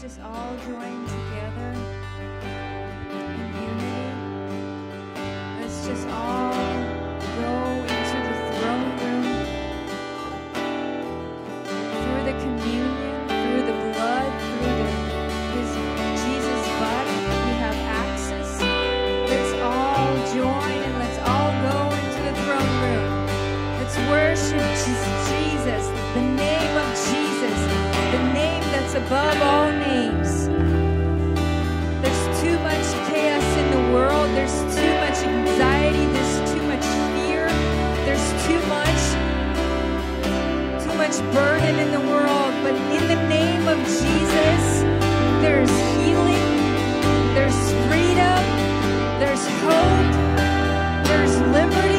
just all join together. above all names. There's too much chaos in the world, there's too much anxiety, there's too much fear, there's too much too much burden in the world, but in the name of Jesus, there's healing, there's freedom, there's hope, there's liberty.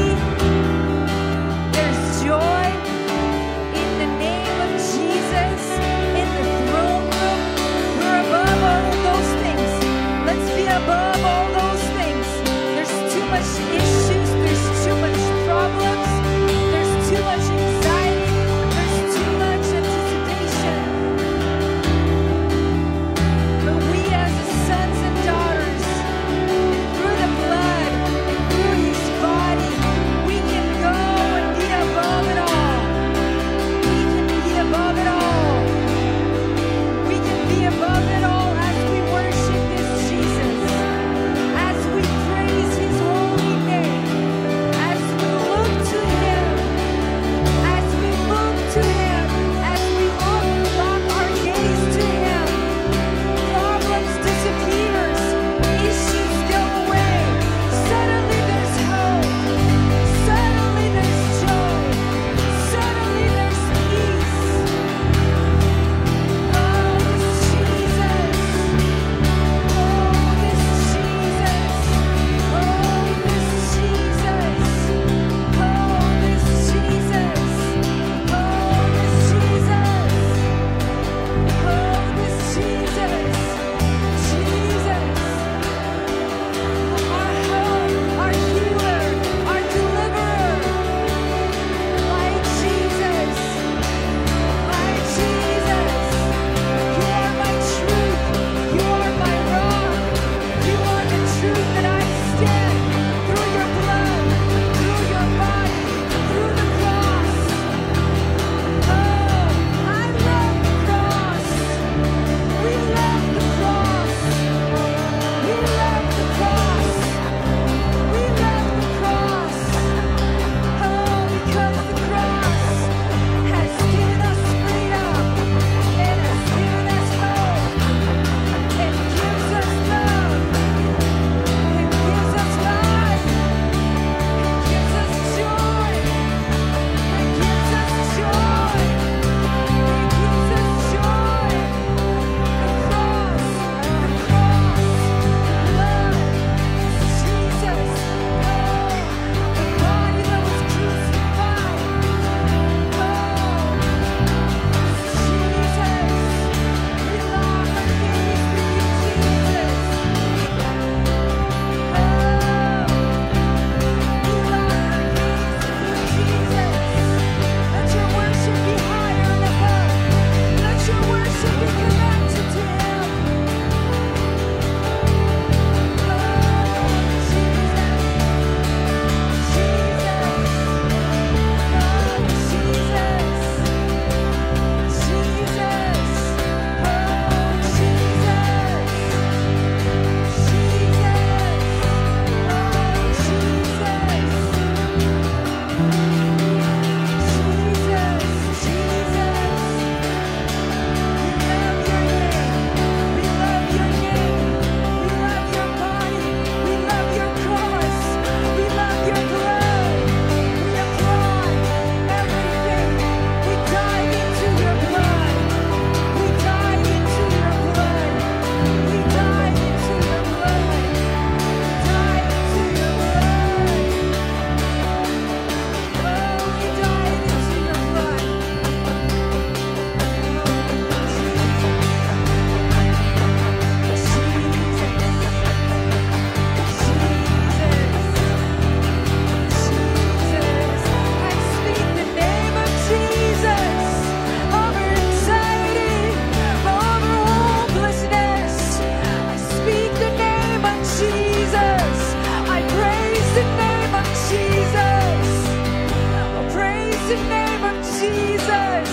Jesus.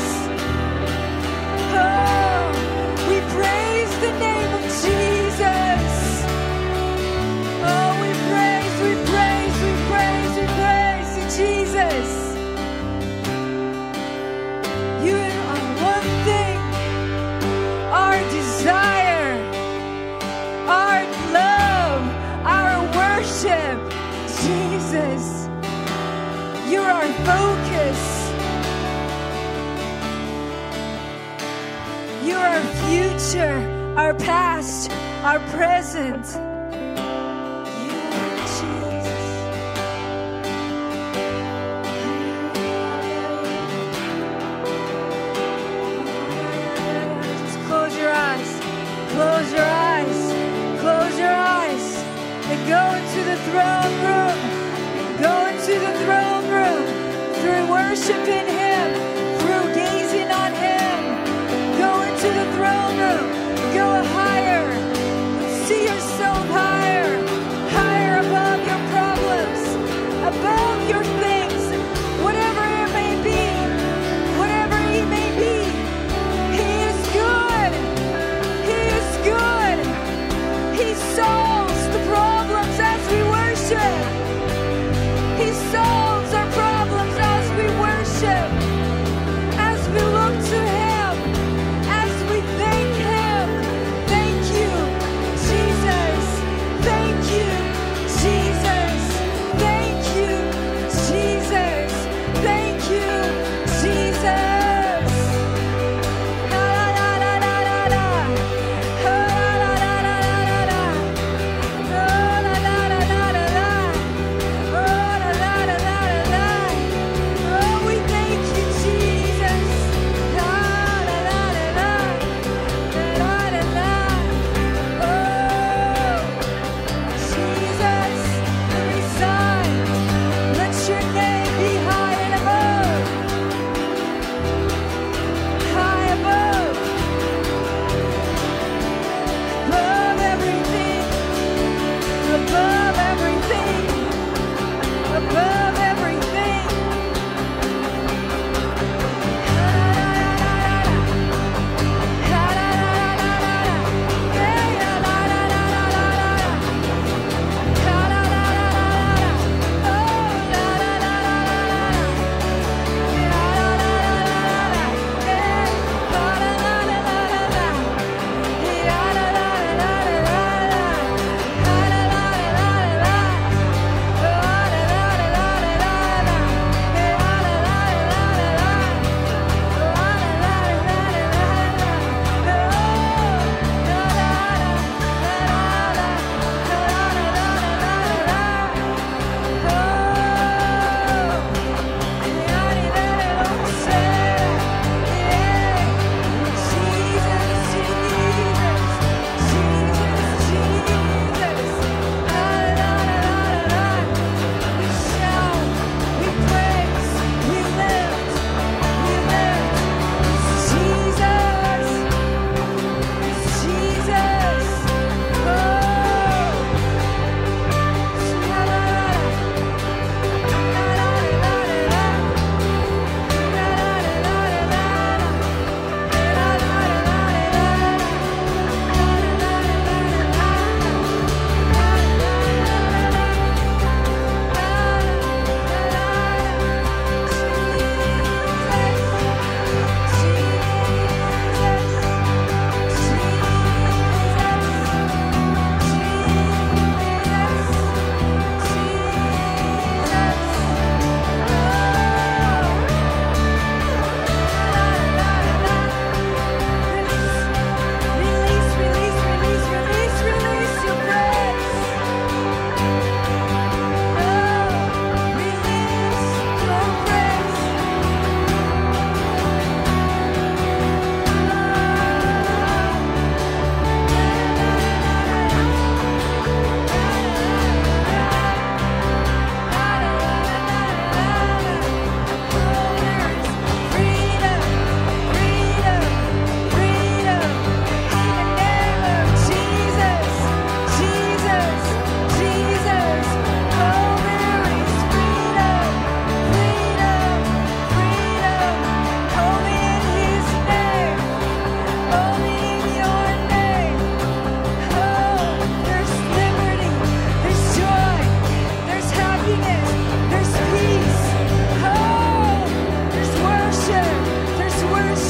Oh, we praise the name our past, our present. You are Jesus. Just close your eyes. Close your eyes. Close your eyes. And go into the throne.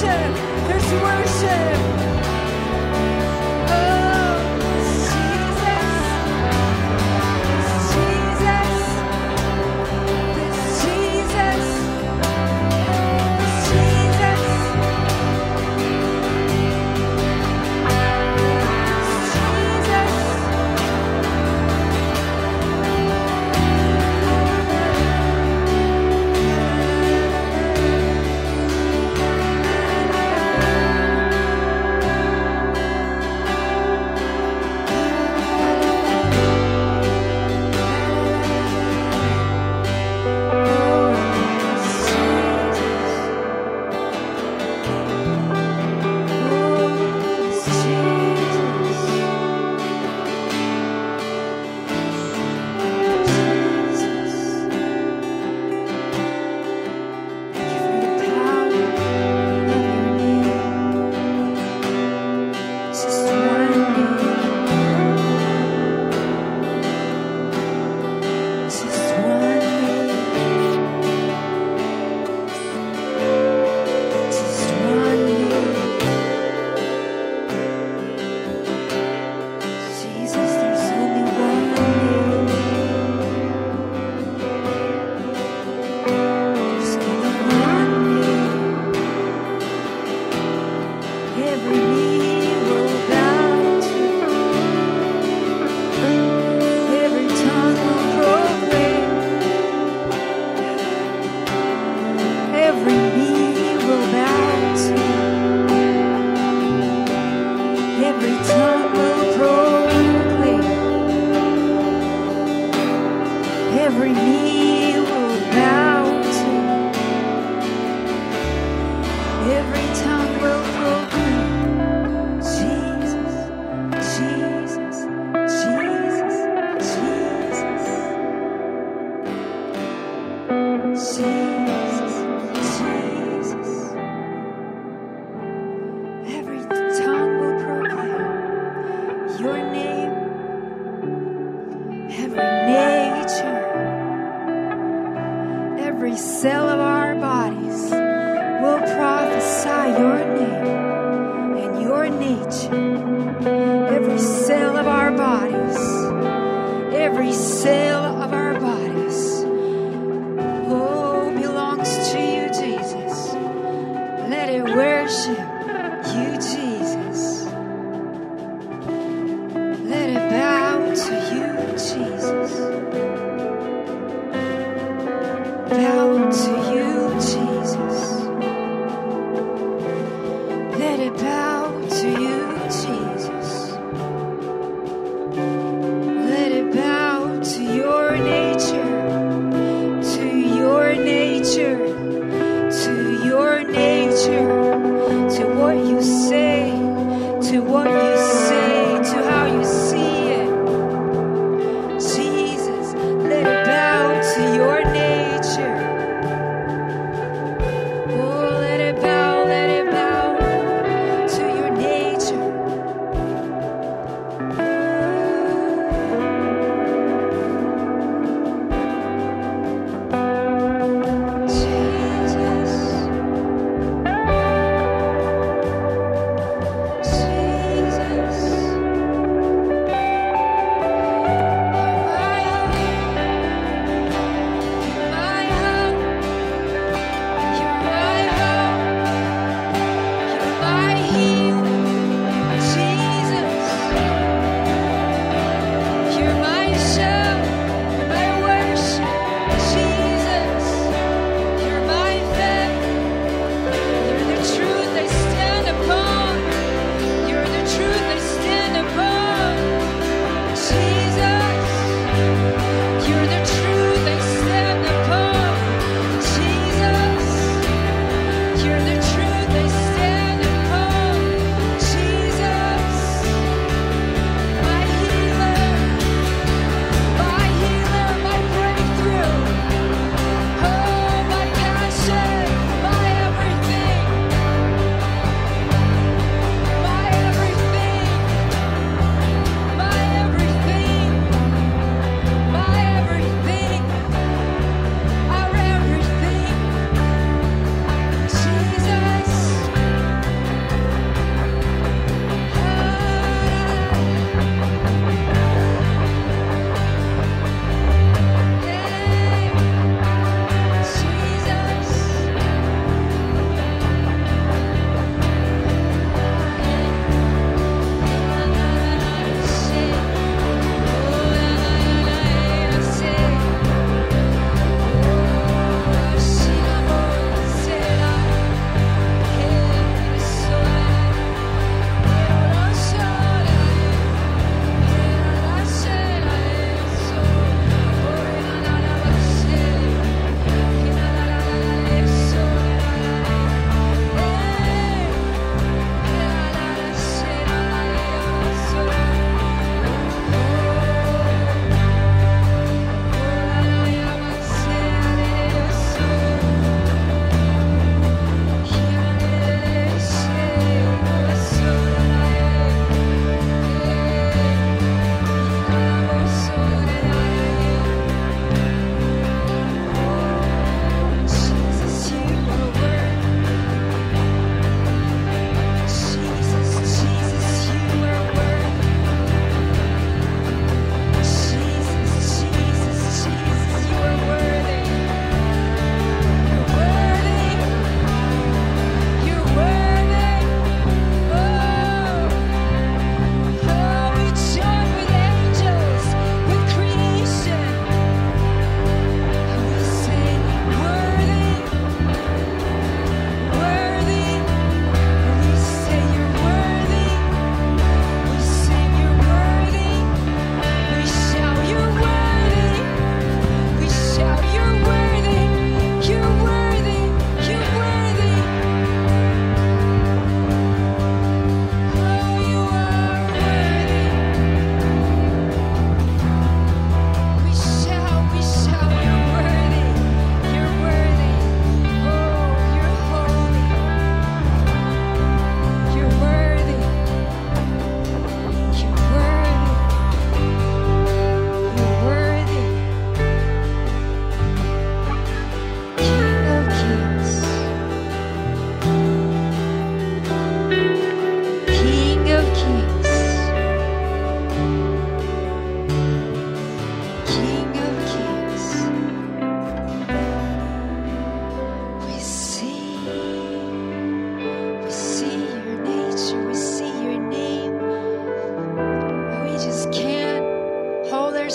Worship. There's worship.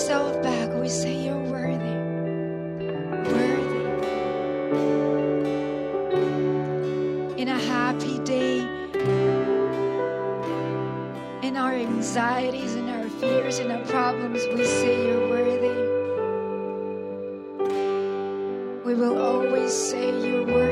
ourselves back. We say, You're worthy. Worthy. In a happy day, in our anxieties, and our fears, and our problems, we say, You're worthy. We will always say, You're worthy.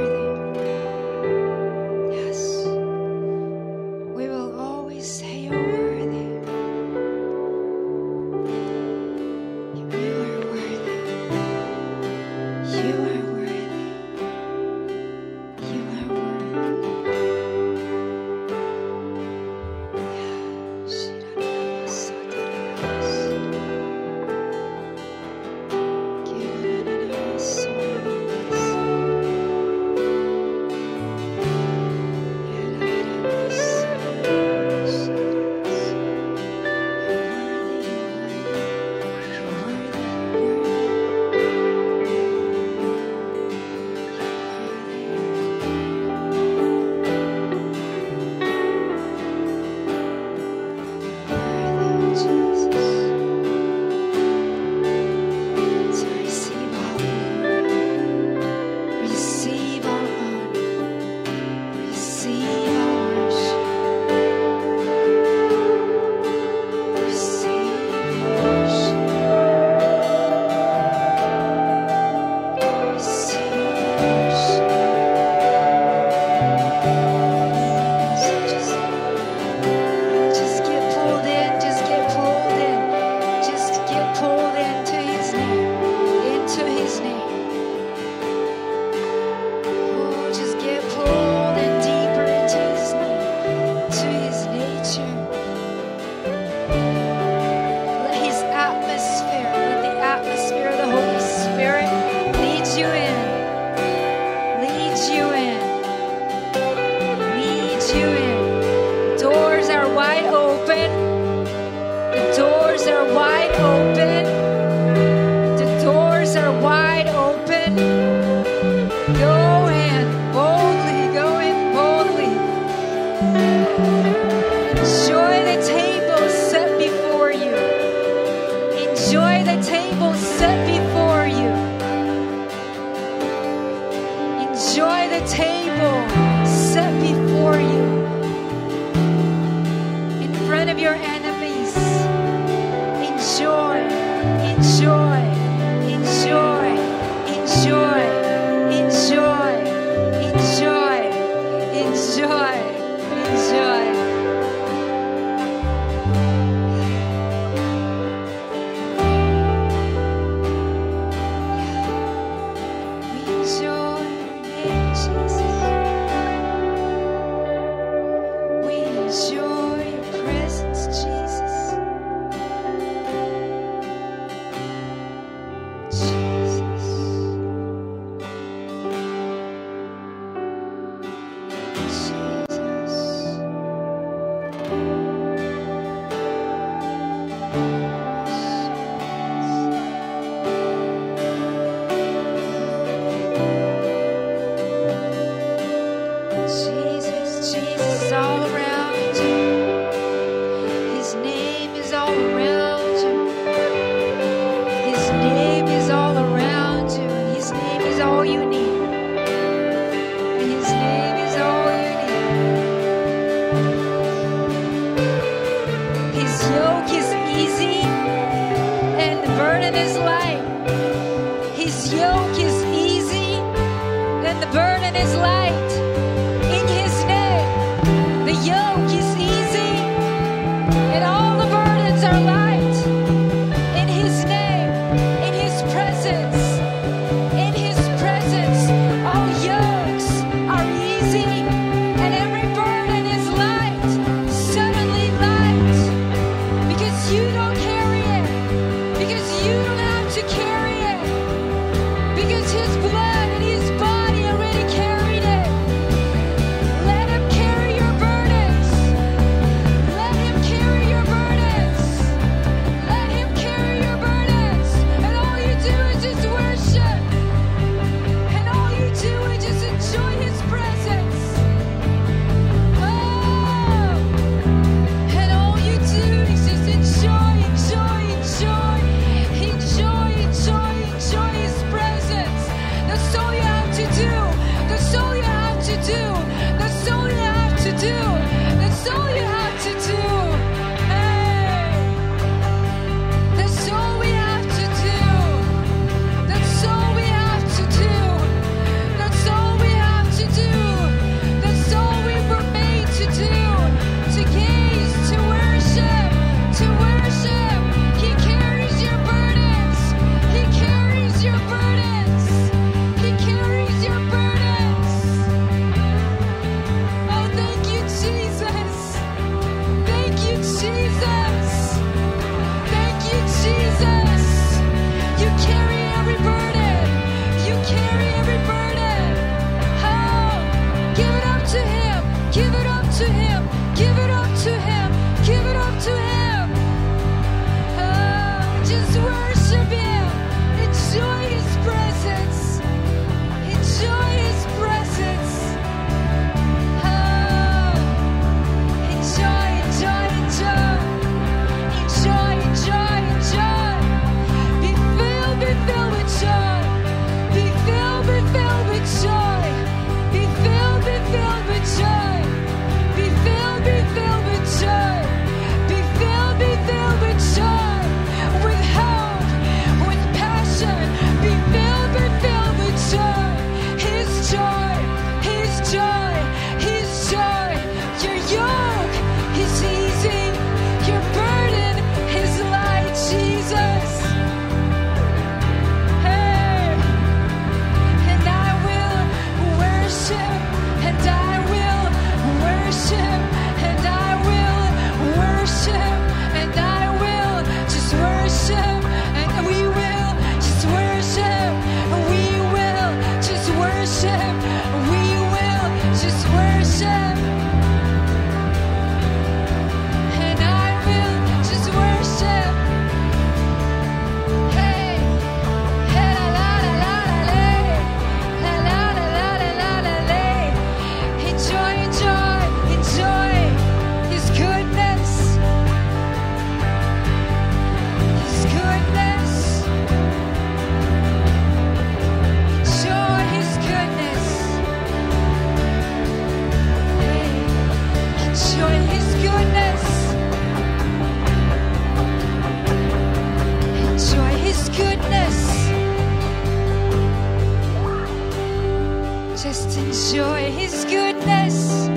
Enjoy His goodness.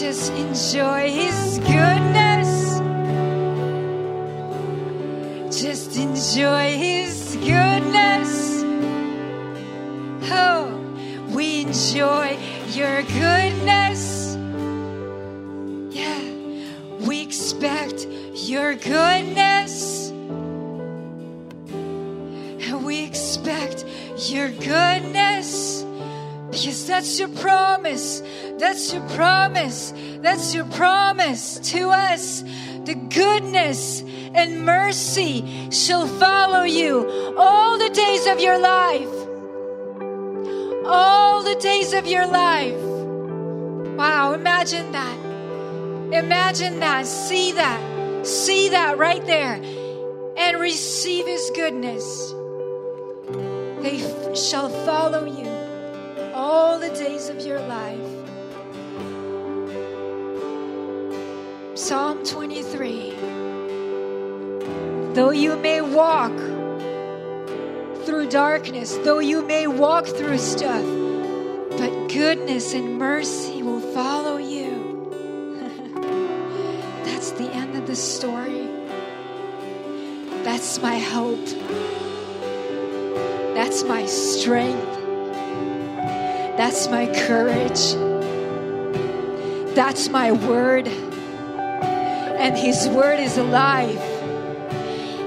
Just enjoy His goodness. Just enjoy His goodness. Oh, we enjoy your goodness. Yeah, we expect your goodness. Your goodness because that's your promise. That's your promise. That's your promise to us. The goodness and mercy shall follow you all the days of your life. All the days of your life. Wow, imagine that. Imagine that. See that. See that right there. And receive His goodness. They f- shall follow you all the days of your life. Psalm 23. Though you may walk through darkness, though you may walk through stuff, but goodness and mercy will follow you. That's the end of the story. That's my hope. That's my strength. That's my courage. That's my word. And His word is alive.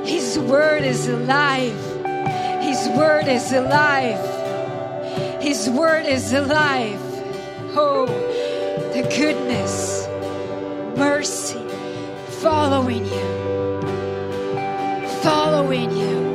His word is alive. His word is alive. His word is alive. Oh, the goodness, mercy following you, following you,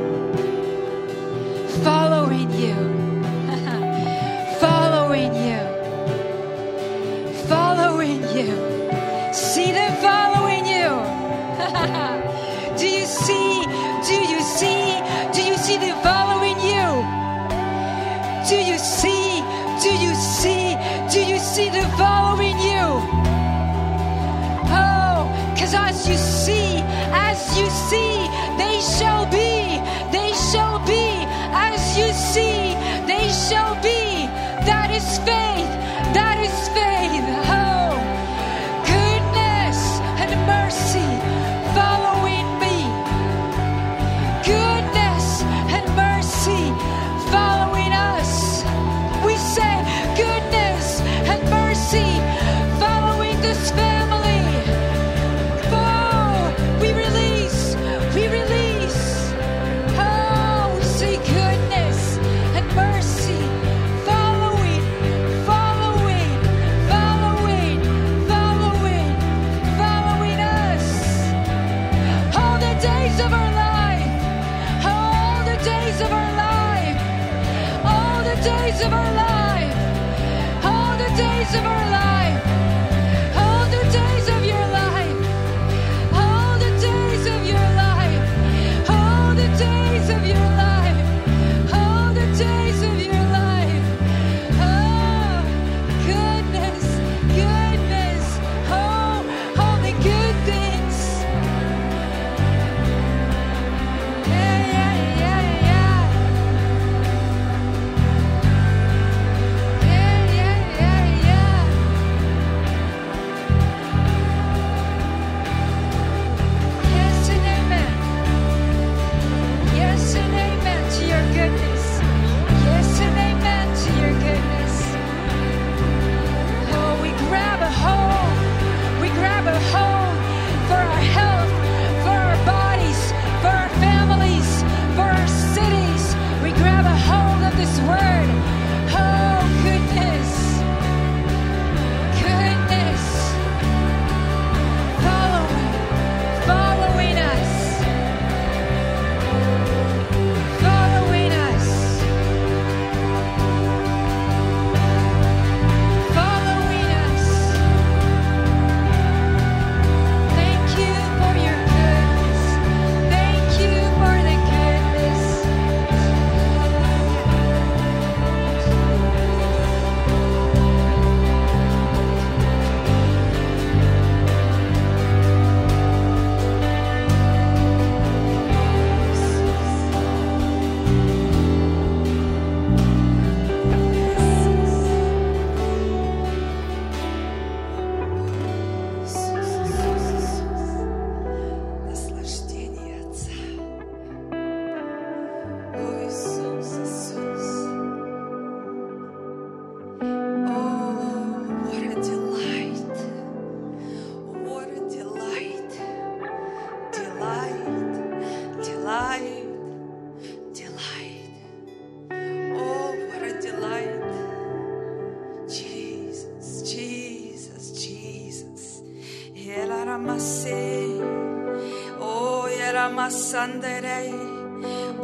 sanderei,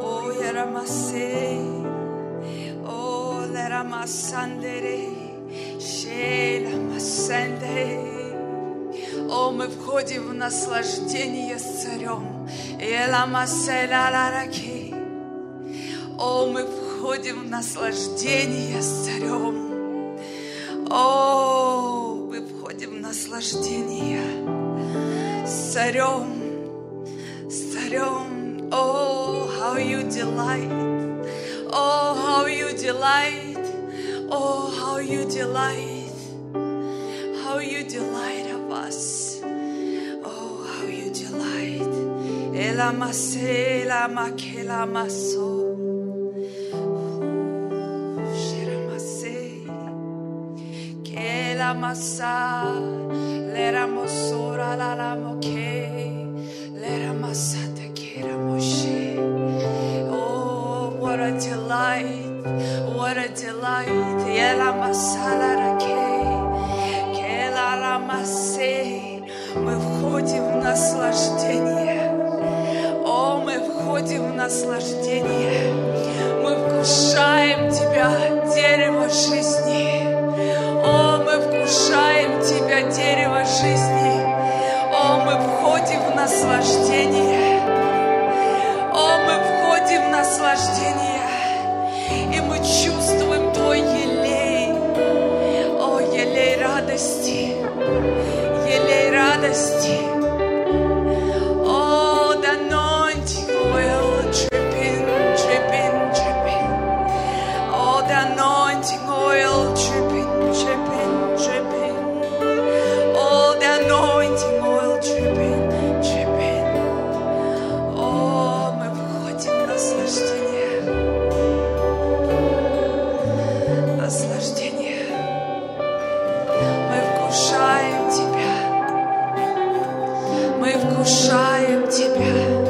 o yeramasei, o leramasanderei, shelamasandei. О, мы входим в наслаждение с царем. Еламаселараки. О, мы входим в наслаждение с царем. О, мы входим в наслаждение с царем. delight. Oh, how you delight. How you delight of us. Oh, how you delight. Elamase, искушаем Тебя.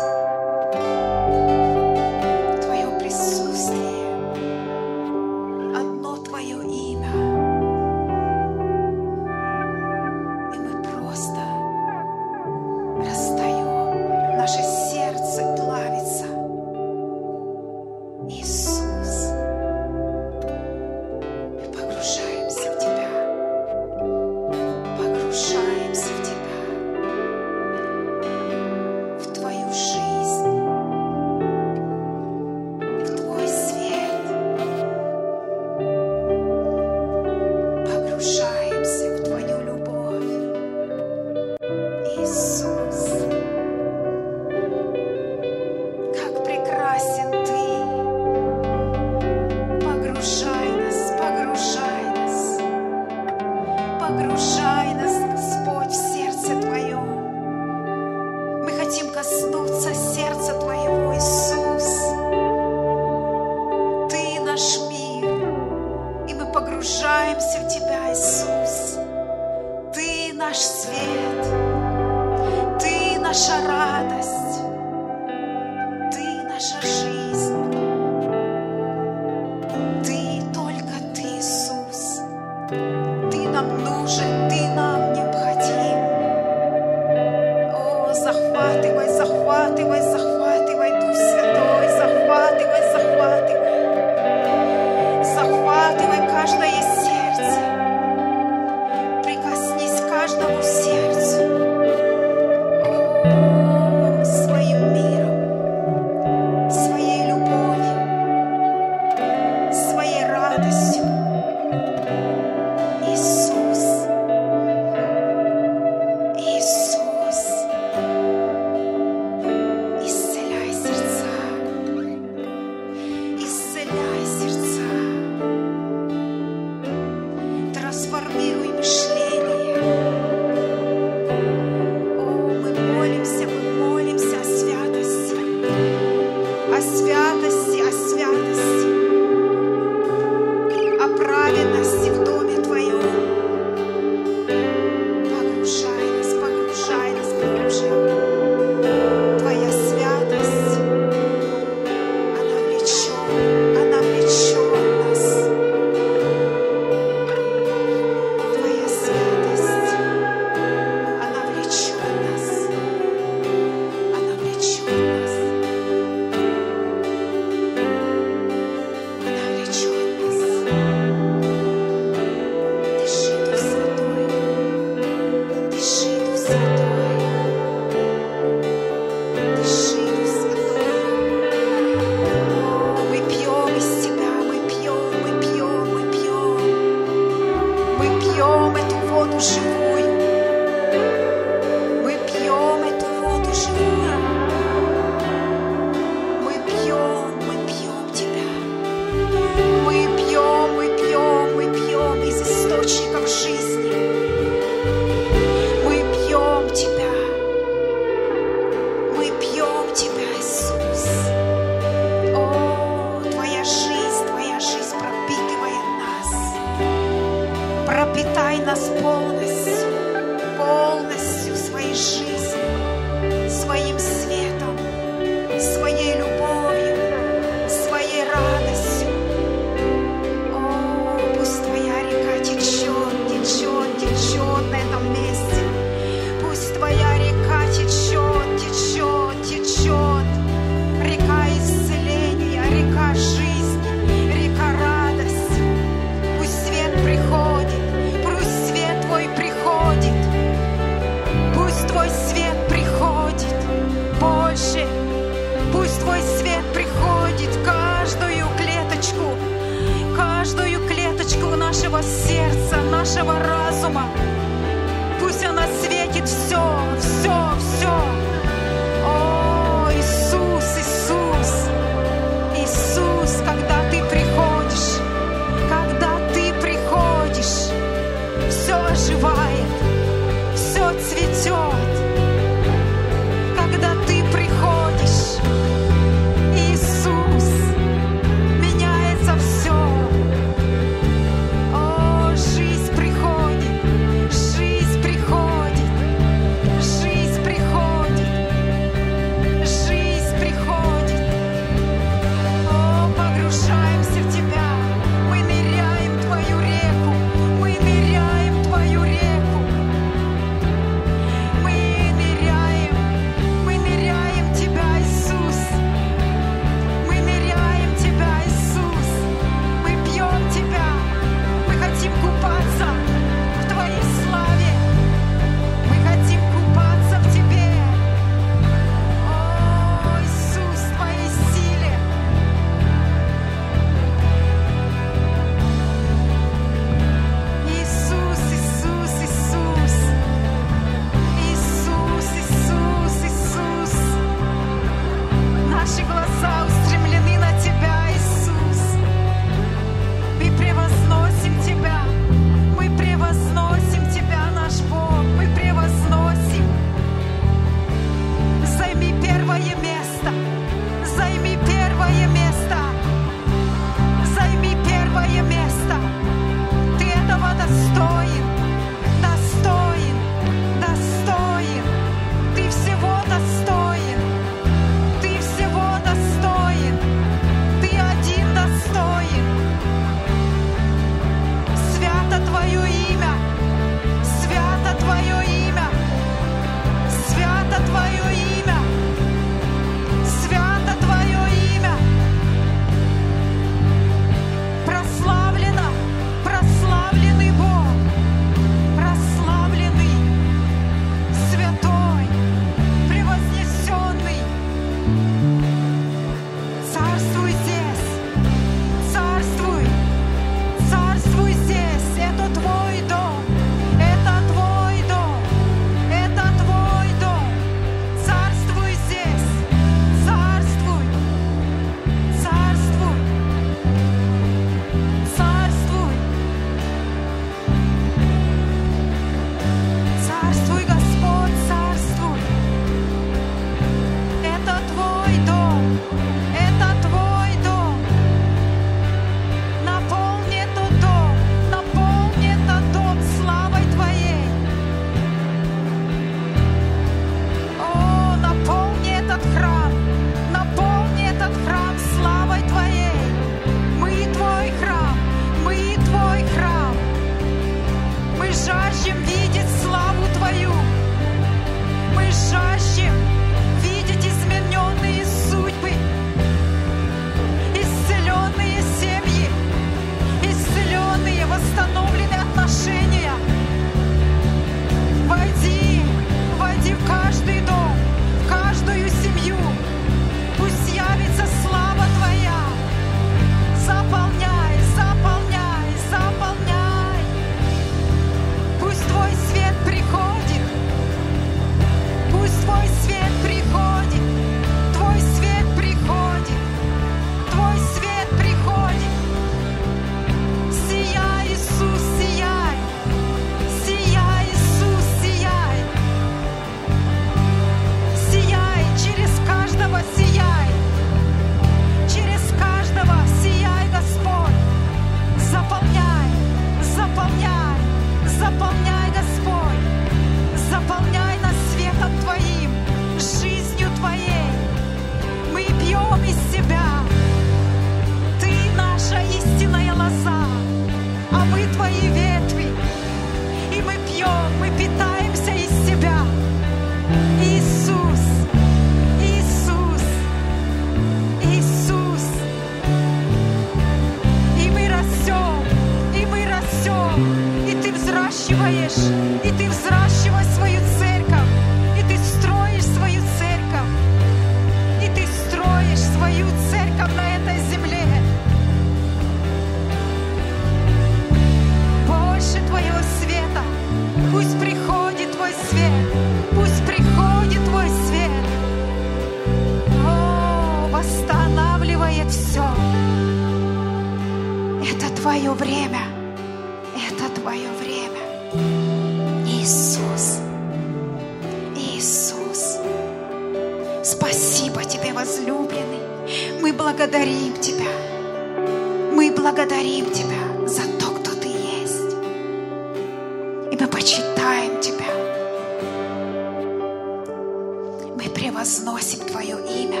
превозносим Твое имя.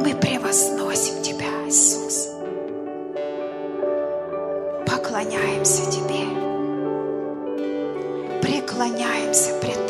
Мы превозносим Тебя, Иисус. Поклоняемся Тебе. Преклоняемся пред